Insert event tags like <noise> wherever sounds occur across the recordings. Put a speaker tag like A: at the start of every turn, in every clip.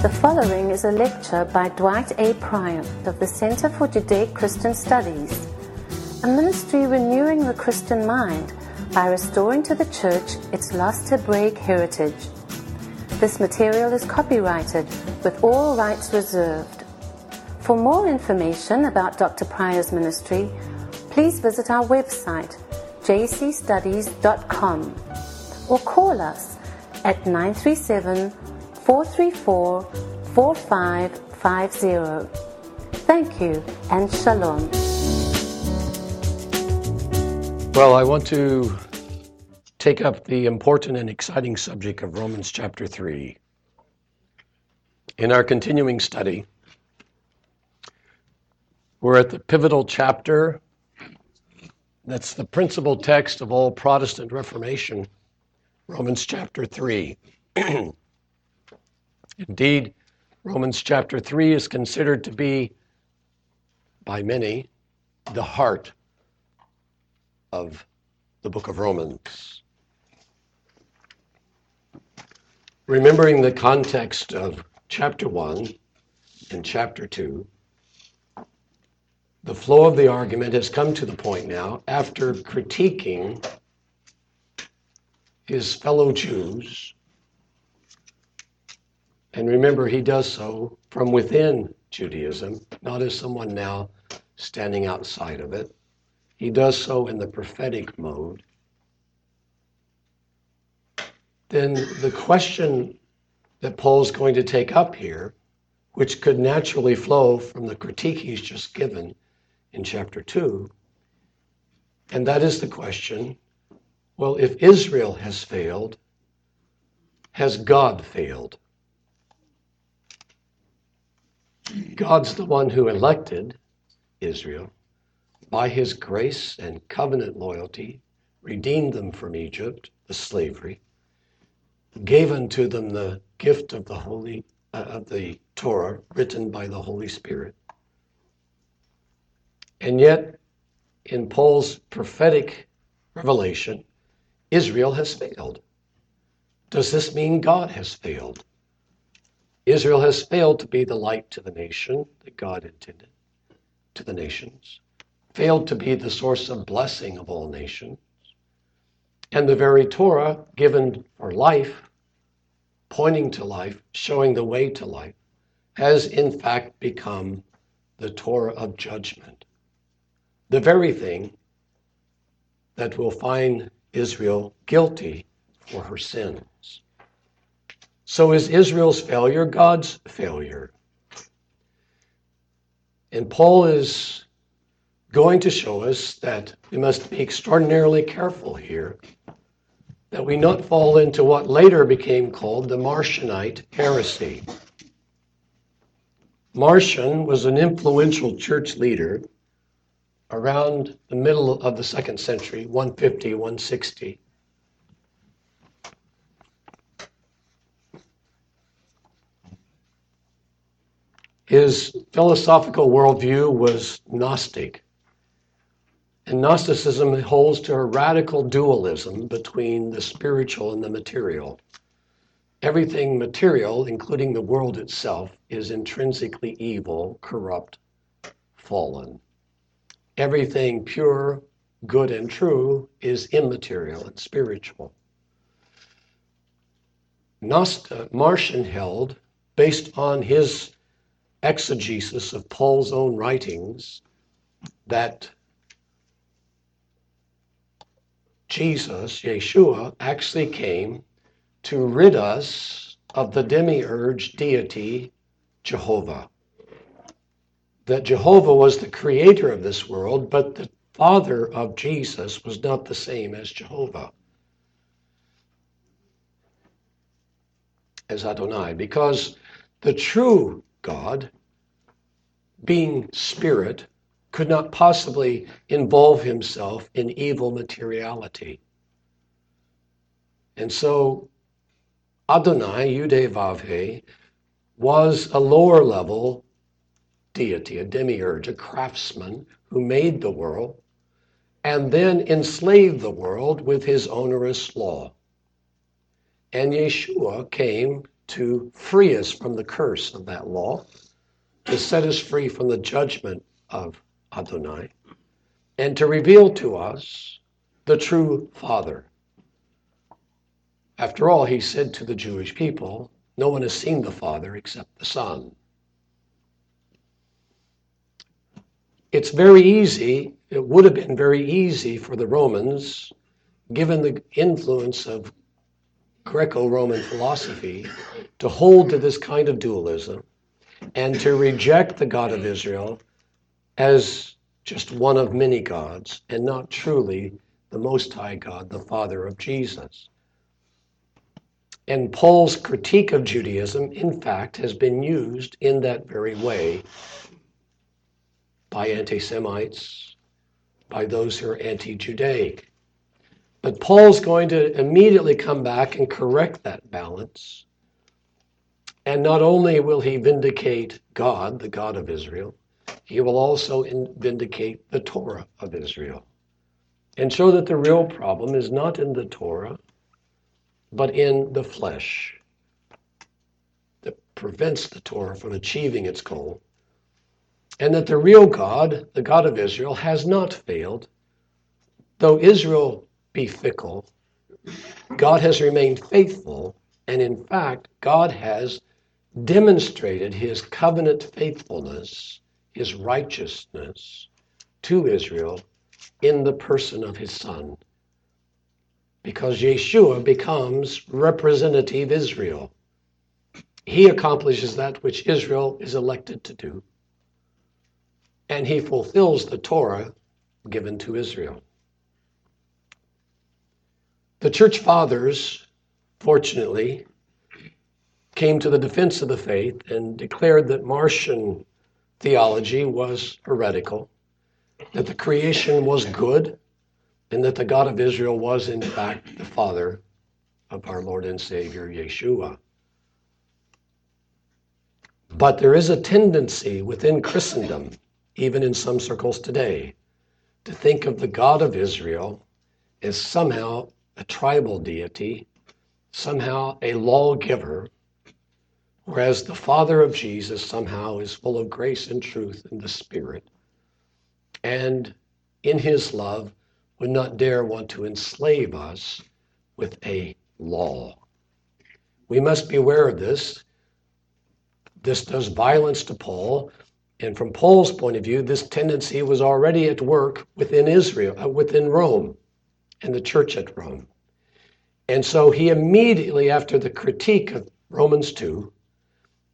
A: The following is a lecture by Dwight A. Pryor of the Center for Judaic Christian Studies, a ministry renewing the Christian mind by restoring to the Church its lost Hebraic heritage. This material is copyrighted with all rights reserved. For more information about Dr. Pryor's ministry, please visit our website, jcstudies.com, or call us at 937 434 4550. Thank you and shalom.
B: Well, I want to take up the important and exciting subject of Romans chapter 3. In our continuing study, we're at the pivotal chapter. That's the principal text of all Protestant Reformation, Romans chapter 3. <clears throat> Indeed, Romans chapter 3 is considered to be, by many, the heart of the book of Romans. Remembering the context of chapter 1 and chapter 2, the flow of the argument has come to the point now, after critiquing his fellow Jews, and remember, he does so from within Judaism, not as someone now standing outside of it. He does so in the prophetic mode. Then the question that Paul's going to take up here, which could naturally flow from the critique he's just given in chapter 2, and that is the question well, if Israel has failed, has God failed? God's the one who elected Israel by his grace and covenant loyalty, redeemed them from Egypt, the slavery, gave unto them the gift of the holy uh, of the Torah written by the Holy Spirit. And yet, in Paul's prophetic revelation, Israel has failed. Does this mean God has failed? Israel has failed to be the light to the nation that God intended to the nations, failed to be the source of blessing of all nations. And the very Torah given for life, pointing to life, showing the way to life, has in fact become the Torah of judgment. The very thing that will find Israel guilty for her sins. So is Israel's failure God's failure? And Paul is going to show us that we must be extraordinarily careful here that we not fall into what later became called the Marcionite heresy. Marcion was an influential church leader around the middle of the second century, 150, 160. His philosophical worldview was Gnostic. And Gnosticism holds to a radical dualism between the spiritual and the material. Everything material, including the world itself, is intrinsically evil, corrupt, fallen. Everything pure, good, and true is immaterial and spiritual. Nost- uh, Marcion held, based on his exegesis of Paul's own writings that Jesus, Yeshua, actually came to rid us of the demiurge deity Jehovah. That Jehovah was the creator of this world, but the father of Jesus was not the same as Jehovah, as Adonai, because the true God, being spirit, could not possibly involve himself in evil materiality. And so Adonai, Yudevavhe, was a lower level deity, a demiurge, a craftsman who made the world and then enslaved the world with his onerous law. And Yeshua came to free us from the curse of that law, to set us free from the judgment of Adonai, and to reveal to us the true Father. After all, he said to the Jewish people, No one has seen the Father except the Son. It's very easy, it would have been very easy for the Romans, given the influence of Greco Roman philosophy, to hold to this kind of dualism and to reject the God of Israel as just one of many gods and not truly the Most High God, the Father of Jesus. And Paul's critique of Judaism, in fact, has been used in that very way by anti Semites, by those who are anti Judaic. But Paul's going to immediately come back and correct that balance. And not only will he vindicate God, the God of Israel, he will also vindicate the Torah of Israel and show that the real problem is not in the Torah, but in the flesh that prevents the Torah from achieving its goal and that the real God, the God of Israel, has not failed. Though Israel be fickle, God has remained faithful, and in fact, God has demonstrated his covenant faithfulness, his righteousness to Israel in the person of his Son. Because Yeshua becomes representative Israel. He accomplishes that which Israel is elected to do and he fulfills the Torah given to Israel. The church fathers, fortunately, came to the defense of the faith and declared that Marcion theology was heretical, that the creation was good, and that the God of Israel was, in fact, the Father of our Lord and Savior, Yeshua. But there is a tendency within Christendom even in some circles today, to think of the God of Israel as somehow a tribal deity, somehow a lawgiver, whereas the Father of Jesus somehow is full of grace and truth and the Spirit, and in his love would not dare want to enslave us with a law. We must be aware of this. This does violence to Paul and from Paul's point of view, this tendency was already at work within Israel, uh, within Rome, and the church at Rome. And so he immediately, after the critique of Romans 2,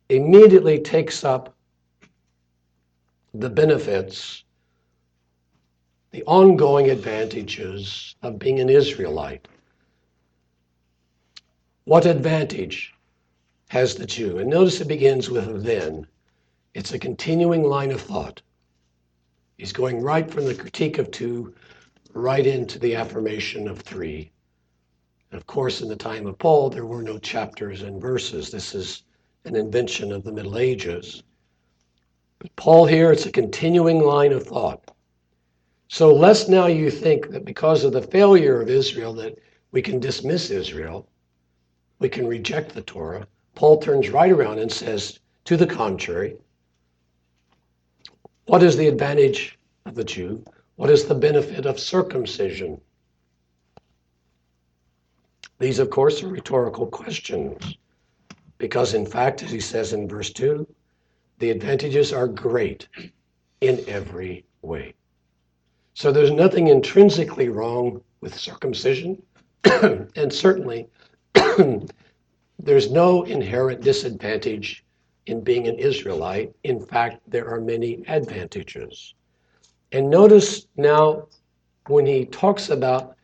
B: immediately takes up the benefits, the ongoing advantages of being an Israelite. What advantage has the Jew? And notice it begins with then. It's a continuing line of thought. He's going right from the critique of two right into the affirmation of three. And of course, in the time of Paul, there were no chapters and verses. This is an invention of the Middle Ages. But Paul here, it's a continuing line of thought. So, lest now you think that because of the failure of Israel that we can dismiss Israel, we can reject the Torah. Paul turns right around and says, to the contrary, what is the advantage of the Jew? What is the benefit of circumcision? These, of course, are rhetorical questions because, in fact, as he says in verse 2, the advantages are great in every way. So there's nothing intrinsically wrong with circumcision, <clears throat> and certainly <clears throat> there's no inherent disadvantage in being an Israelite. In fact, there are many advantages. And notice now when he talks about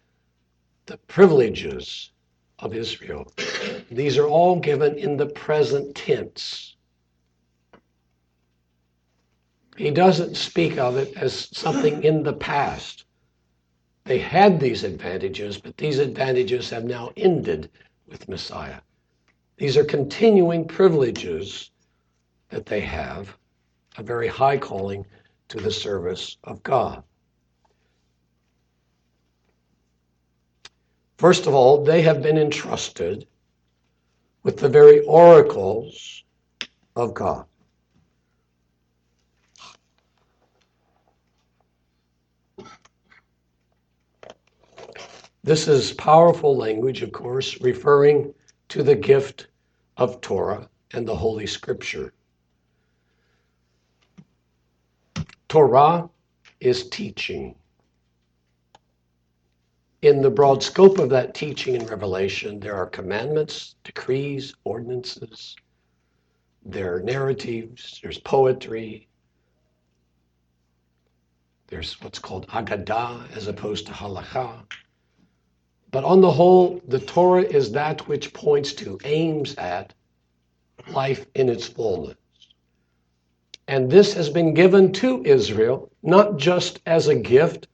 B: the privileges of Israel, these are all given in the present tense. He doesn't speak of it as something in the past. They had these advantages, but these advantages have now ended with Messiah. These are continuing privileges that they have, a very high calling to the service of God. First of all, they have been entrusted with the very oracles of God. This is powerful language, of course, referring to the gift of Torah and the Holy Scripture. Torah is teaching. In the broad scope of that teaching and revelation, there are commandments, decrees, ordinances, there are narratives, there's poetry, there's what's called agadah as opposed to halakha. But on the whole, the Torah is that which points to, aims at life in its fullness. And this has been given to Israel, not just as a gift,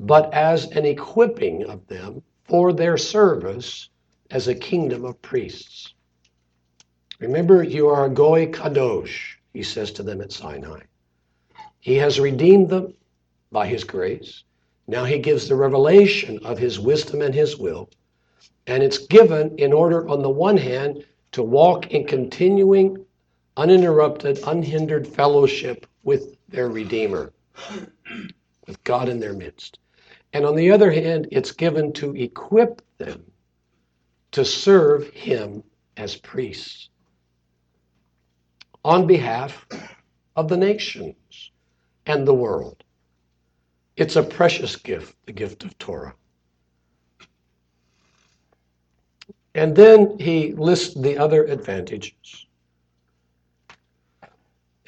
B: but as an equipping of them for their service as a kingdom of priests. Remember, you are a Goy Kadosh, he says to them at Sinai. He has redeemed them by his grace. Now he gives the revelation of his wisdom and his will. And it's given in order, on the one hand, to walk in continuing, uninterrupted, unhindered fellowship with their Redeemer, with God in their midst. And on the other hand, it's given to equip them to serve him as priests on behalf of the nations and the world. It's a precious gift, the gift of Torah. And then he lists the other advantages.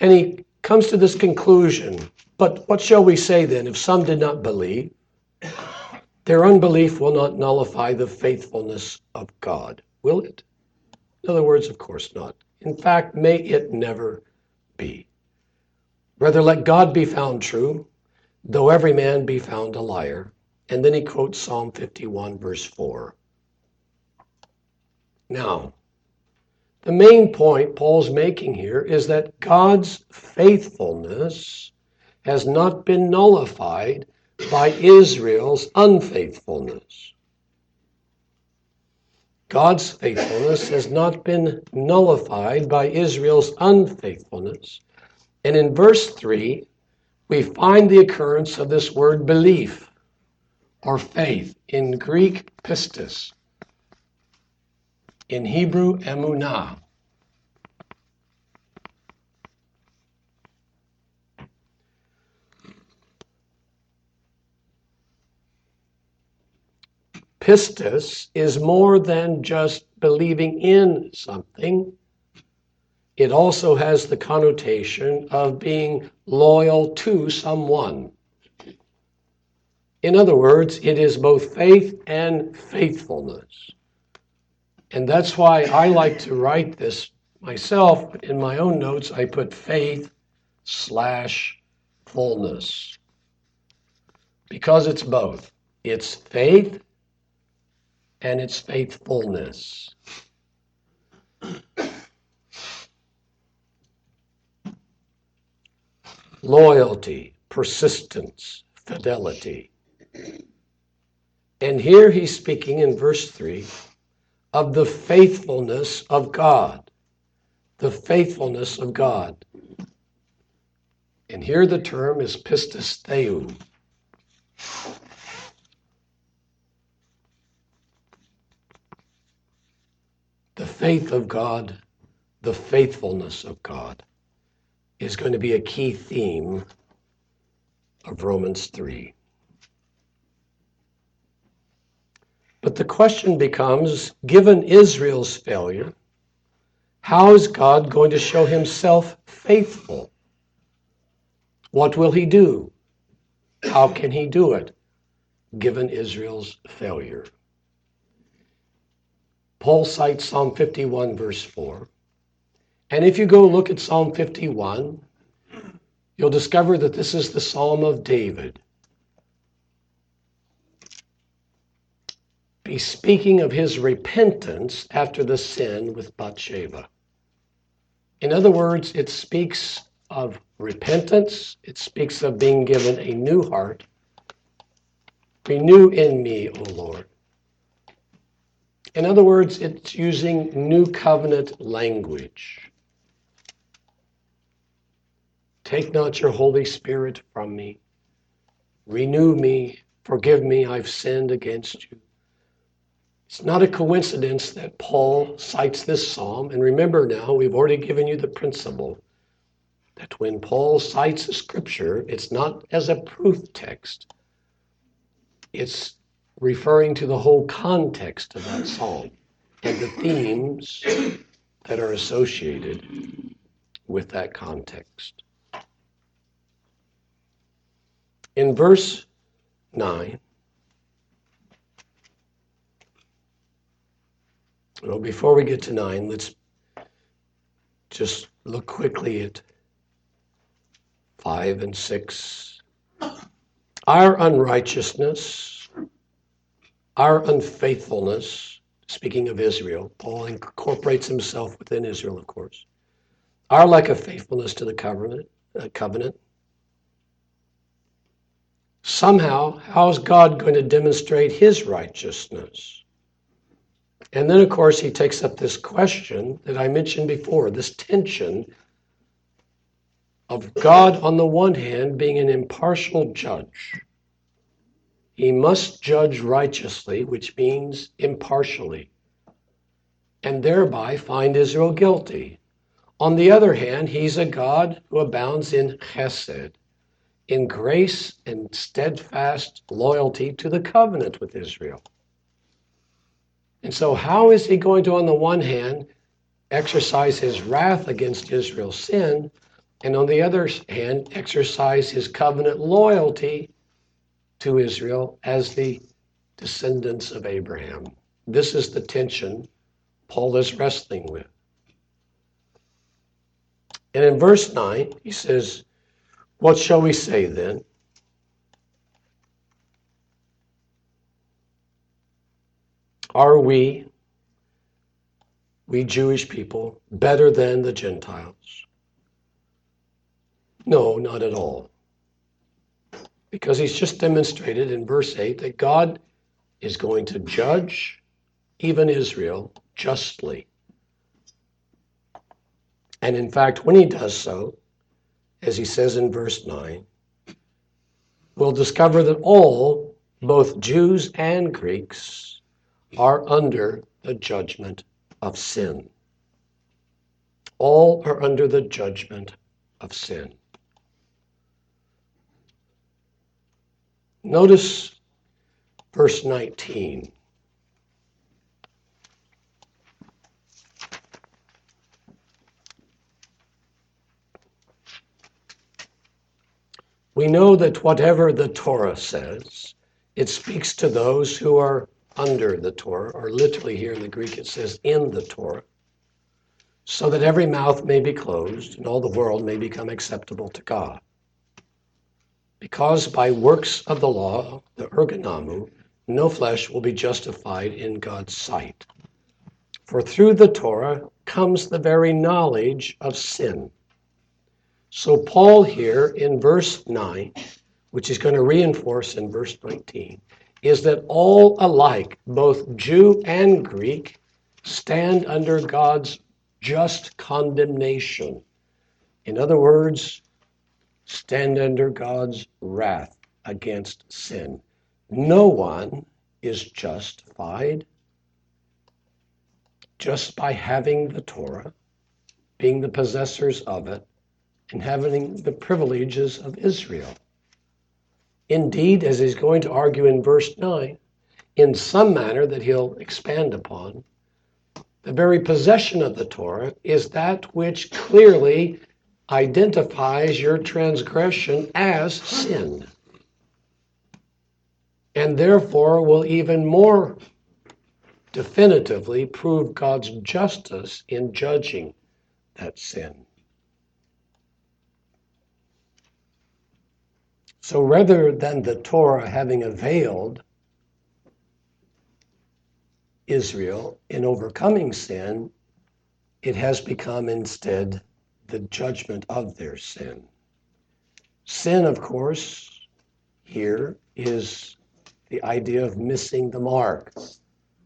B: And he comes to this conclusion but what shall we say then? If some did not believe, their unbelief will not nullify the faithfulness of God, will it? In other words, of course not. In fact, may it never be. Rather, let God be found true though every man be found a liar. And then he quotes Psalm 51, verse 4. Now, the main point Paul's making here is that God's faithfulness has not been nullified by Israel's unfaithfulness. God's faithfulness has not been nullified by Israel's unfaithfulness. And in verse 3, we find the occurrence of this word belief or faith in Greek pistis, in Hebrew emunah. Pistis is more than just believing in something it also has the connotation of being loyal to someone. In other words, it is both faith and faithfulness. And that's why I like to write this myself. In my own notes, I put faith slash fullness. Because it's both. It's faith and it's faithfulness. loyalty, persistence, fidelity. And here he's speaking in verse 3 of the faithfulness of God. The faithfulness of God. And here the term is pistis theou. The faith of God, the faithfulness of God is going to be a key theme of Romans 3. But the question becomes given Israel's failure, how is God going to show himself faithful? What will he do? How can he do it given Israel's failure? Paul cites Psalm 51, verse 4. And if you go look at Psalm 51, you'll discover that this is the Psalm of David. Be speaking of his repentance after the sin with Bathsheba. In other words, it speaks of repentance, it speaks of being given a new heart. Renew in me, O Lord. In other words, it's using new covenant language. Take not your Holy Spirit from me. Renew me. Forgive me. I've sinned against you. It's not a coincidence that Paul cites this psalm. And remember now, we've already given you the principle that when Paul cites a scripture, it's not as a proof text, it's referring to the whole context of that psalm and the themes that are associated with that context. In verse 9, well, before we get to 9, let's just look quickly at 5 and 6. Our unrighteousness, our unfaithfulness, speaking of Israel, Paul incorporates himself within Israel, of course. Our lack of faithfulness to the covenant, uh, covenant. Somehow, how is God going to demonstrate his righteousness? And then, of course, he takes up this question that I mentioned before this tension of God, on the one hand, being an impartial judge. He must judge righteously, which means impartially, and thereby find Israel guilty. On the other hand, he's a God who abounds in chesed, in grace and steadfast loyalty to the covenant with Israel. And so, how is he going to, on the one hand, exercise his wrath against Israel's sin, and on the other hand, exercise his covenant loyalty to Israel as the descendants of Abraham. This is the tension Paul is wrestling with. And in verse 9, he says, What shall we say then? Are we, we Jewish people, better than the Gentiles? No, not at all. Because he's just demonstrated in verse 8 that God is going to judge even Israel justly. And in fact, when he does so, as he says in verse 9, we'll discover that all, both Jews and Greeks, are under the judgment of sin. All are under the judgment of sin. Notice verse 19. We know that whatever the Torah says, it speaks to those who are under the Torah, or literally here in the Greek it says in the Torah, so that every mouth may be closed and all the world may become acceptable to God. Because by works of the law, the erga nomou, no flesh will be justified in God's sight. For through the Torah comes the very knowledge of sin. So, Paul here in verse 9, which is going to reinforce in verse 19, is that all alike, both Jew and Greek, stand under God's just condemnation. In other words, stand under God's wrath against sin. No one is justified just by having the Torah, being the possessors of it, and having the privileges of Israel. Indeed, as he's going to argue in verse 9, in some manner that he'll expand upon, the very possession of the Torah is that which clearly identifies your transgression as sin. And therefore will even more definitively prove God's justice in judging that sin. So rather than the Torah having availed Israel in overcoming sin, it has become instead the judgment of their sin. Sin, of course, here is the idea of missing the mark,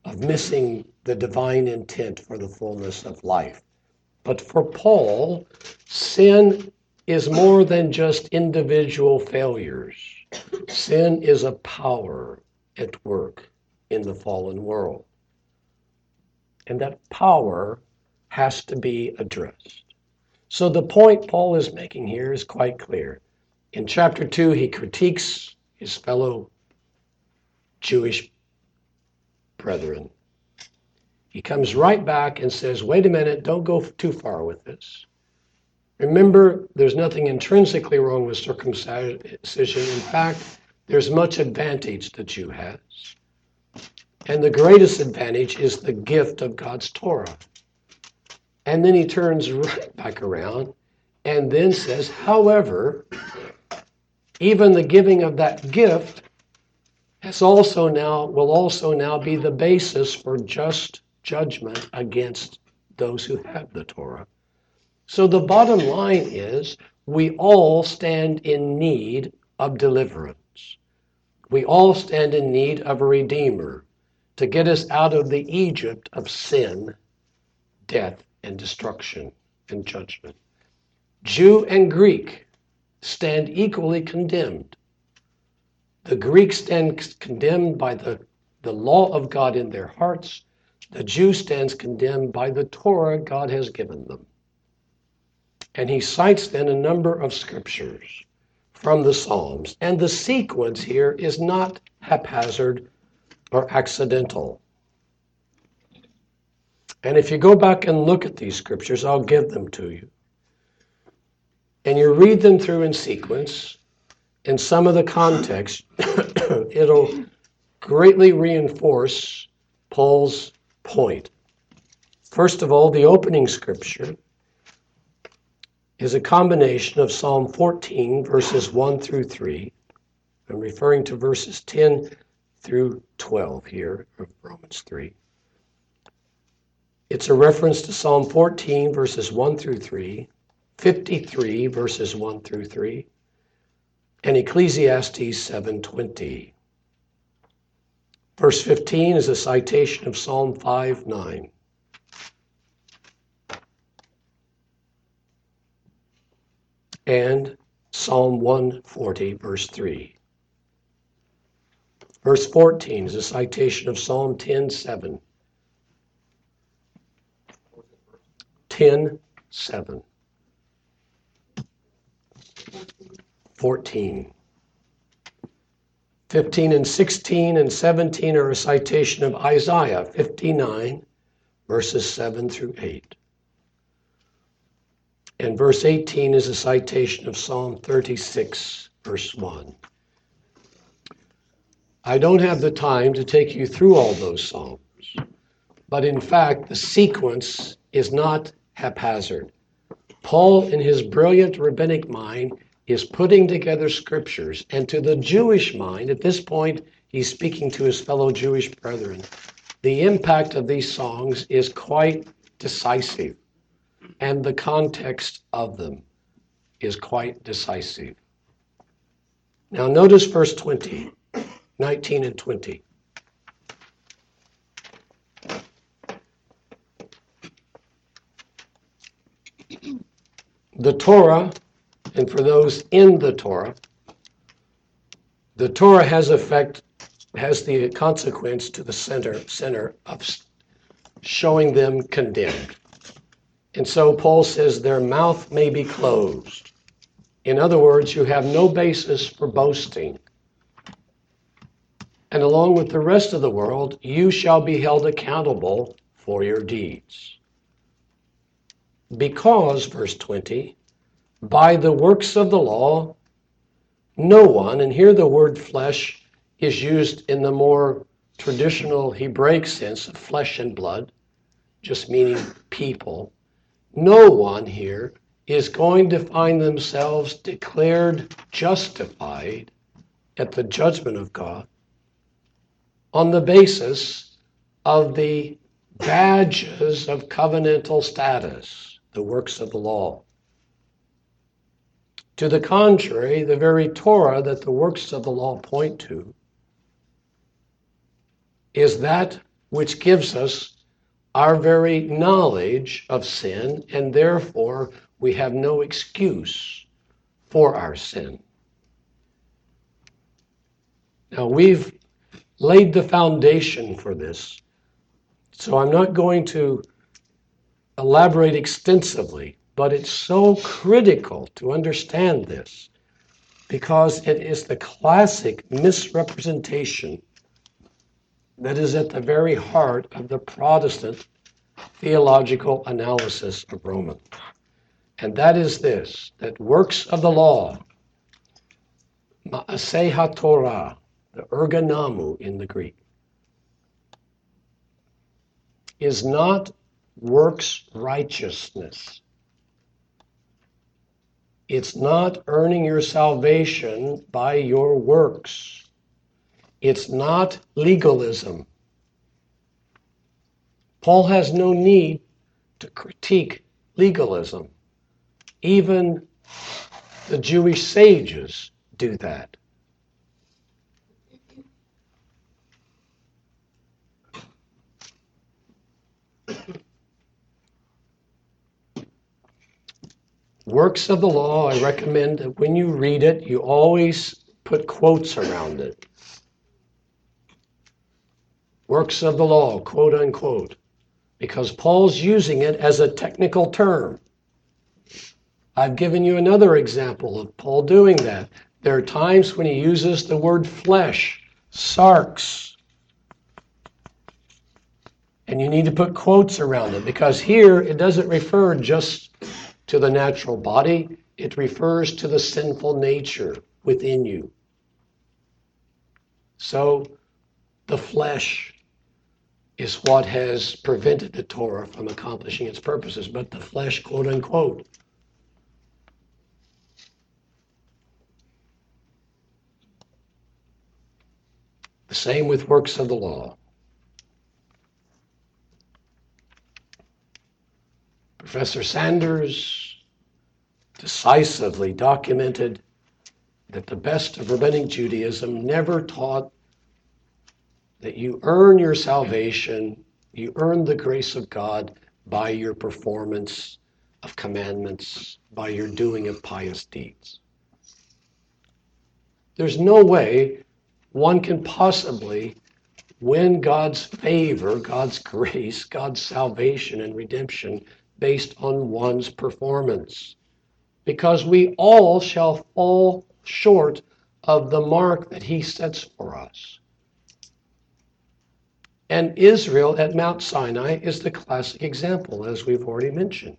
B: of missing the divine intent for the fullness of life. But for Paul, sin is more than just individual failures. Sin is a power at work in the fallen world. And that power has to be addressed. So the point Paul is making here is quite clear. In chapter 2, he critiques his fellow Jewish brethren. He comes right back and says, wait a minute, don't go too far with this. Remember, there's nothing intrinsically wrong with circumcision. In fact, there's much advantage the Jew has. And the greatest advantage is the gift of God's Torah. And then he turns right back around and then says, however, even the giving of that gift has also now will also now be the basis for just judgment against those who have the Torah. So the bottom line is we all stand in need of deliverance. We all stand in need of a redeemer to get us out of the Egypt of sin, death, and destruction and judgment. Jew and Greek stand equally condemned. The Greeks stand condemned by the, the law of God in their hearts. The Jew stands condemned by the Torah God has given them. And he cites then a number of scriptures from the Psalms. And the sequence here is not haphazard or accidental. And if you go back and look at these scriptures, I'll give them to you. And you read them through in sequence, in some of the context, <coughs> it'll greatly reinforce Paul's point. First of all, the opening scripture is a combination of Psalm 14, verses 1 through 3. I'm referring to verses 10 through 12 here of Romans 3. It's a reference to Psalm 14, verses 1 through 3, 53, verses 1 through 3, and Ecclesiastes 7:20. Verse 15 is a citation of Psalm 5 9. And Psalm 140, verse 3. Verse 14 is a citation of Psalm 10 7. 10 7. 14. 15 and 16 and 17 are a citation of Isaiah 59, verses 7 through 8. And verse 18 is a citation of Psalm 36, verse 1. I don't have the time to take you through all those Psalms, but in fact, the sequence is not haphazard. Paul, in his brilliant rabbinic mind, is putting together scriptures, and to the Jewish mind, at this point, he's speaking to his fellow Jewish brethren. The impact of these songs is quite decisive, and the context of them is quite decisive. Now, notice verse 20. 19 and 20. The Torah, and for those in the Torah, the Torah has effect, has the consequence to the center, center of showing them condemned. And so Paul says their mouth may be closed. In other words, you have no basis for boasting and along with the rest of the world, you shall be held accountable for your deeds. Because, verse 20, by the works of the law, no one, and here the word flesh is used in the more traditional Hebraic sense of flesh and blood, just meaning people. No one here is going to find themselves declared justified at the judgment of God on the basis of the badges of covenantal status, the works of the law. To the contrary, the very Torah that the works of the law point to is that which gives us our very knowledge of sin, and therefore we have no excuse for our sin. Now, we've laid the foundation for this, so I'm not going to elaborate extensively, but it's so critical to understand this because it is the classic misrepresentation that is at the very heart of the Protestant theological analysis of Romans. And that is this that works of the law, Ma'aseh Torah, the erga nomou in the Greek, is not works righteousness. It's not earning your salvation by your works. It's not legalism. Paul has no need to critique legalism. Even the Jewish sages do that. Works of the law, I recommend that when you read it, you always put quotes around it. Works of the law, quote unquote, because Paul's using it as a technical term. I've given you another example of Paul doing that. There are times when he uses the word flesh, sarx. And you need to put quotes around it because here it doesn't refer just to the natural body, it refers to the sinful nature within you. So the flesh is what has prevented the Torah from accomplishing its purposes, but the flesh, quote unquote. The same with works of the law. Professor Sanders decisively documented that the best of rabbinic Judaism never taught that you earn your salvation, you earn the grace of God by your performance of commandments, by your doing of pious deeds. There's no way one can possibly win God's favor, God's <laughs> grace, God's salvation and redemption based on one's performance. Because we all shall fall short of the mark that he sets for us. And Israel at Mount Sinai is the classic example, as we've already mentioned.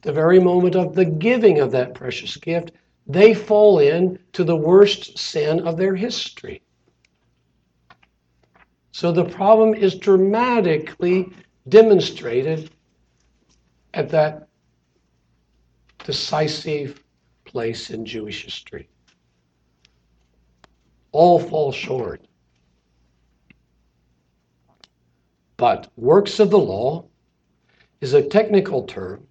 B: The very moment of the giving of that precious gift, they fall in to the worst sin of their history. So the problem is dramatically demonstrated at that decisive place in Jewish history. All fall short. But works of the law is a technical term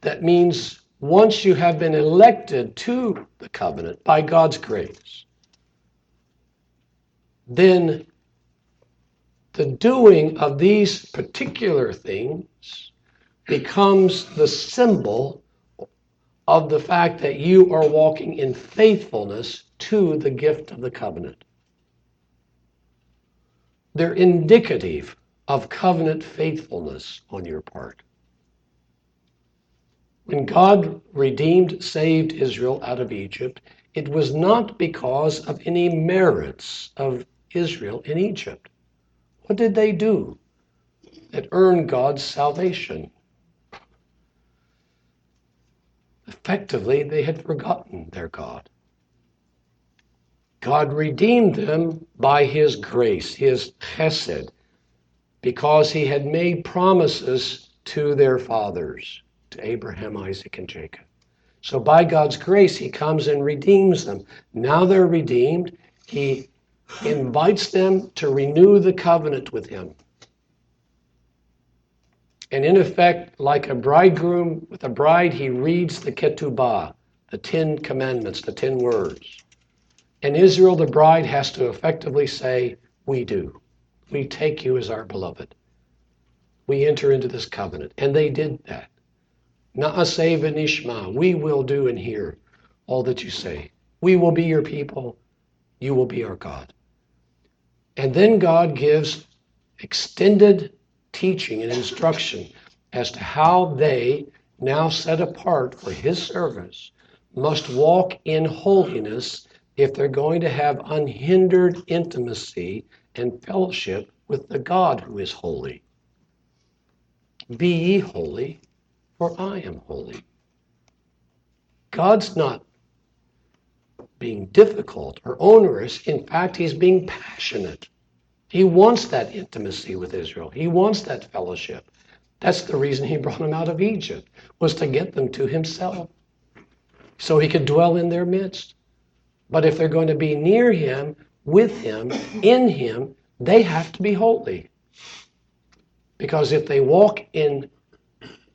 B: that means once you have been elected to the covenant by God's grace, then the doing of these particular things becomes the symbol of the fact that you are walking in faithfulness to the gift of the covenant. They're indicative of covenant faithfulness on your part. When God redeemed, saved Israel out of Egypt, it was not because of any merits of Israel in Egypt. What did they do that earned God's salvation? Effectively, they had forgotten their God. God redeemed them by His grace, His chesed, because He had made promises to their fathers, to Abraham, Isaac, and Jacob. So by God's grace, He comes and redeems them. Now they're redeemed. He invites them to renew the covenant with Him. And in effect, like a bridegroom with a bride, he reads the ketubah, the Ten Commandments, the Ten Words. And Israel, the bride, has to effectively say, We do. We take you as our beloved. we enter into this covenant. And they did that. Na'aseh v'nishma, we will do and hear all that you say. We will be your people. You will be our God. And then God gives extended teaching and instruction as to how they, now set apart for his service, must walk in holiness if they're going to have unhindered intimacy and fellowship with the God who is holy. Be ye holy, for I am holy. God's not being difficult or onerous. In fact, he's being passionate. He wants that intimacy with Israel. He wants that fellowship. That's the reason he brought them out of Egypt, was to get them to himself so he could dwell in their midst. But if they're going to be near him, with him, in him, they have to be holy. Because if they walk in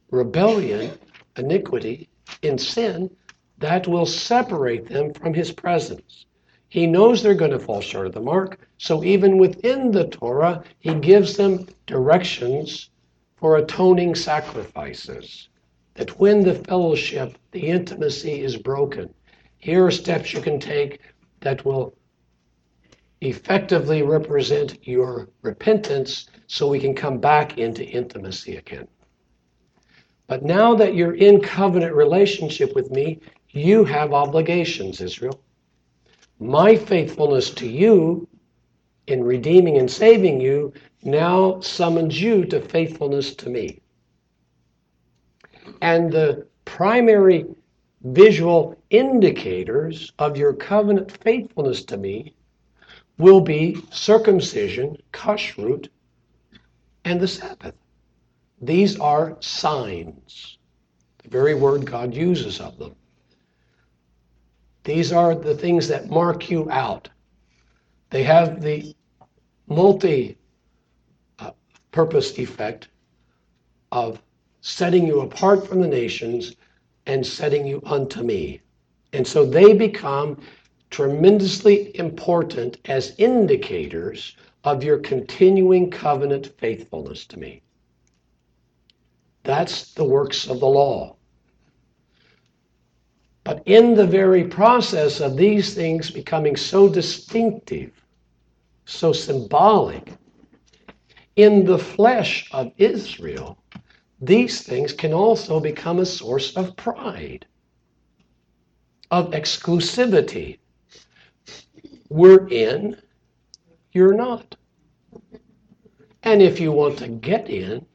B: rebellion, iniquity, in sin, that will separate them from his presence. He knows they're going to fall short of the mark, so even within the Torah, he gives them directions for atoning sacrifices. That when the fellowship, the intimacy is broken, here are steps you can take that will effectively represent your repentance so we can come back into intimacy again. But now that you're in covenant relationship with me, you have obligations, Israel. My faithfulness to you in redeeming and saving you now summons you to faithfulness to me. And the primary visual indicators of your covenant faithfulness to me will be circumcision, kashrut, and the Sabbath. These are signs, the very word God uses of them. These are the things that mark you out. They have the multi uh, purpose effect of setting you apart from the nations and setting you unto me. And so they become tremendously important as indicators of your continuing covenant faithfulness to me. That's the works of the law. But in the very process of these things becoming so distinctive, so symbolic, in the flesh of Israel, these things can also become a source of pride, of exclusivity. We're in, you're not. And if you want to get in,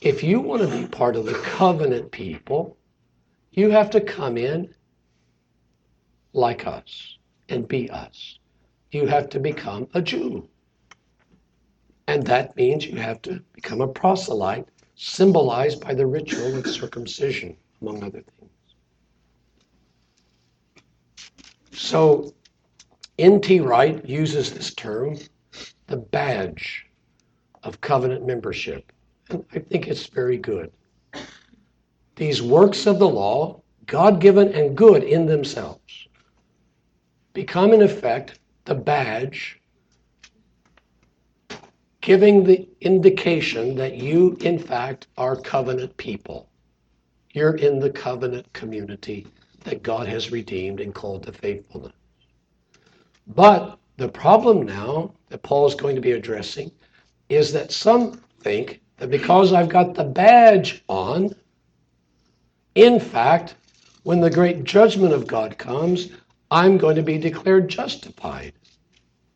B: if you want to be part of the covenant people, you have to come in like us and be us. You have to become a Jew. And that means you have to become a proselyte, symbolized by the ritual of circumcision, among other things. So, N.T. Wright uses this term, the badge of covenant membership. And I think it's very good. These works of the law, God given and good in themselves, become, in effect, the badge giving the indication that you, in fact, are covenant people. You're in the covenant community that God has redeemed and called to faithfulness. But the problem now that Paul is going to be addressing is that some think that because I've got the badge on, in fact, when the great judgment of God comes, I'm going to be declared justified.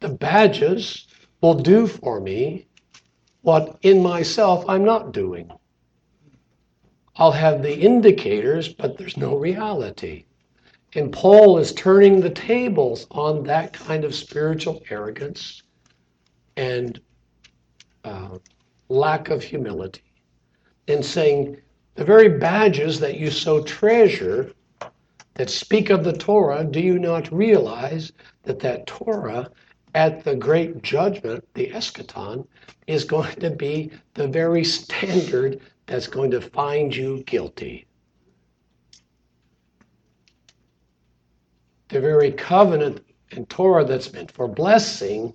B: The badges will do for me what in myself I'm not doing. I'll have the indicators, but there's no reality. And Paul is turning the tables on that kind of spiritual arrogance and uh, lack of humility and saying the very badges that you so treasure that speak of the Torah, do you not realize that that Torah at the great judgment, the eschaton, is going to be the very standard that's going to find you guilty? The very covenant and Torah that's meant for blessing,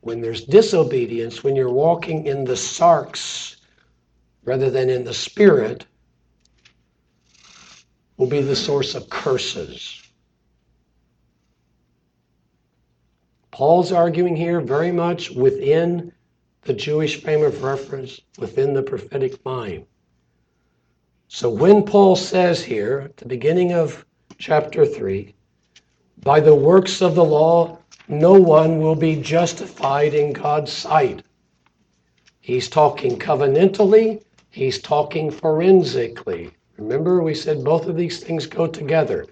B: when there's disobedience, when you're walking in the sarx rather than in the spirit will be the source of curses. Paul's arguing here very much within the Jewish frame of reference, within the prophetic mind. So when Paul says here at the beginning of chapter 3, by the works of the law, no one will be justified in God's sight. He's talking covenantally, he's talking forensically. Remember, we said both of these things go together.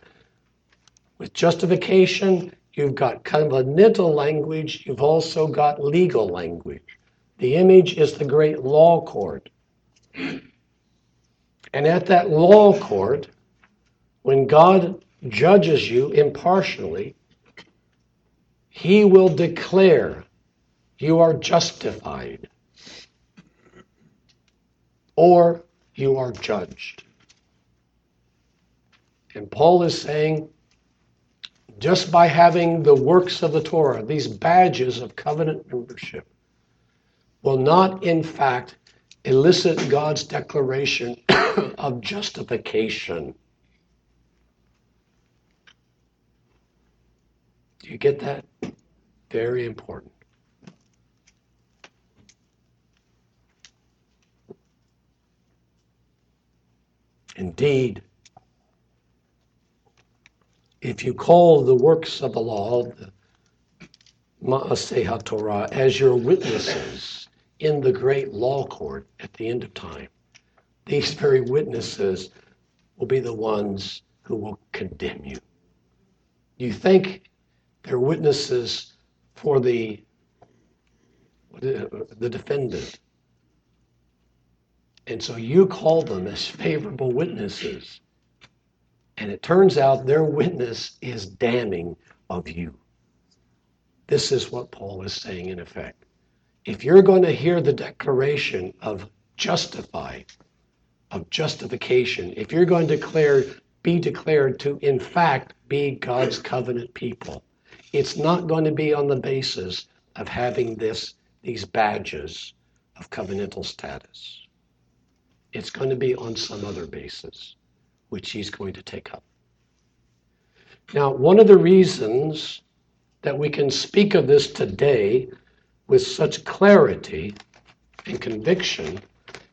B: With justification, you've got covenantal language, you've also got legal language. The image is the great law court. And at that law court, when God judges you impartially, he will declare you are justified or you are judged. And Paul is saying, just by having the works of the Torah, these badges of covenant membership, will not in fact elicit God's declaration <coughs> of justification. Do you get that? Very important. Indeed, if you call the works of the law, the Maaseh Torah, as your witnesses in the great law court at the end of time, these very witnesses will be the ones who will condemn you. You think they're witnesses for the the defendant. And so you call them as favorable witnesses. And it turns out their witness is damning of you. This is what Paul is saying in effect. If you're going to hear the declaration of justified, of justification, if you're going to declare, be declared to, in fact, be God's covenant people, it's not going to be on the basis of having this, these badges of covenantal status. It's going to be on some other basis, which he's going to take up. Now, one of the reasons that we can speak of this today with such clarity and conviction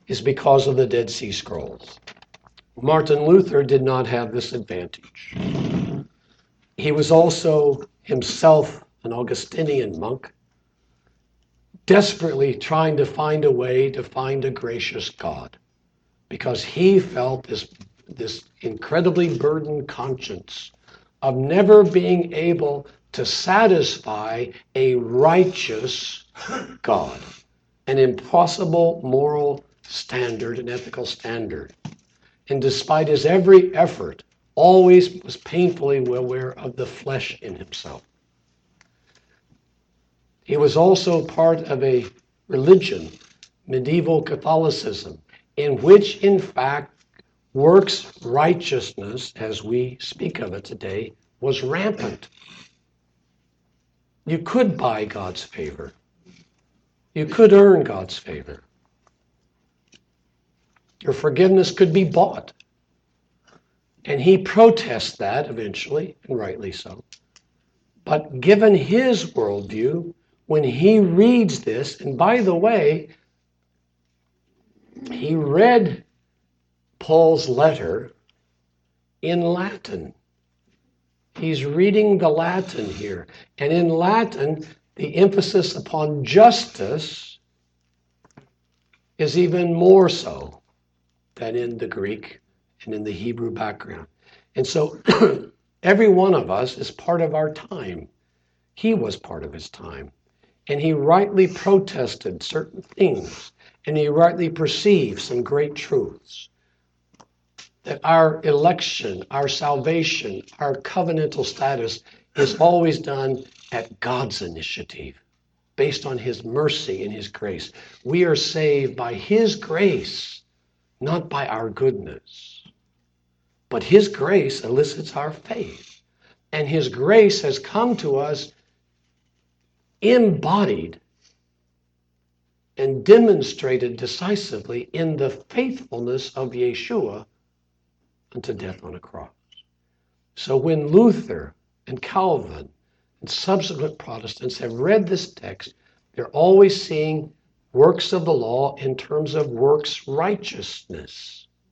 B: is because of the Dead Sea Scrolls. Martin Luther did not have this advantage. He was also himself an Augustinian monk, desperately trying to find a way to find a gracious God because he felt this, this incredibly burdened conscience of never being able to satisfy a righteous God, an impossible moral standard, an ethical standard. And despite his every effort, always was painfully aware of the flesh in himself. He was also part of a religion, medieval Catholicism, in which, in fact, works righteousness, as we speak of it today, was rampant. You could buy God's favor. You could earn God's favor. Your forgiveness could be bought. And he protests that eventually, and rightly so. But given his worldview, when he reads this, and by the way, he read Paul's letter in Latin. He's reading the Latin here. And in Latin, the emphasis upon justice is even more so than in the Greek and in the Hebrew background. And so <clears throat> every one of us is part of our time. He was part of his time. And he rightly protested certain things and he rightly perceives some great truths. That our election, our salvation, our covenantal status is always done at God's initiative, based on His mercy and His grace. We are saved by His grace, not by our goodness. But His grace elicits our faith. And His grace has come to us embodied and demonstrated decisively in the faithfulness of Yeshua unto death on a cross. So when Luther and Calvin and subsequent Protestants have read this text, they're always seeing works of the law in terms of works righteousness.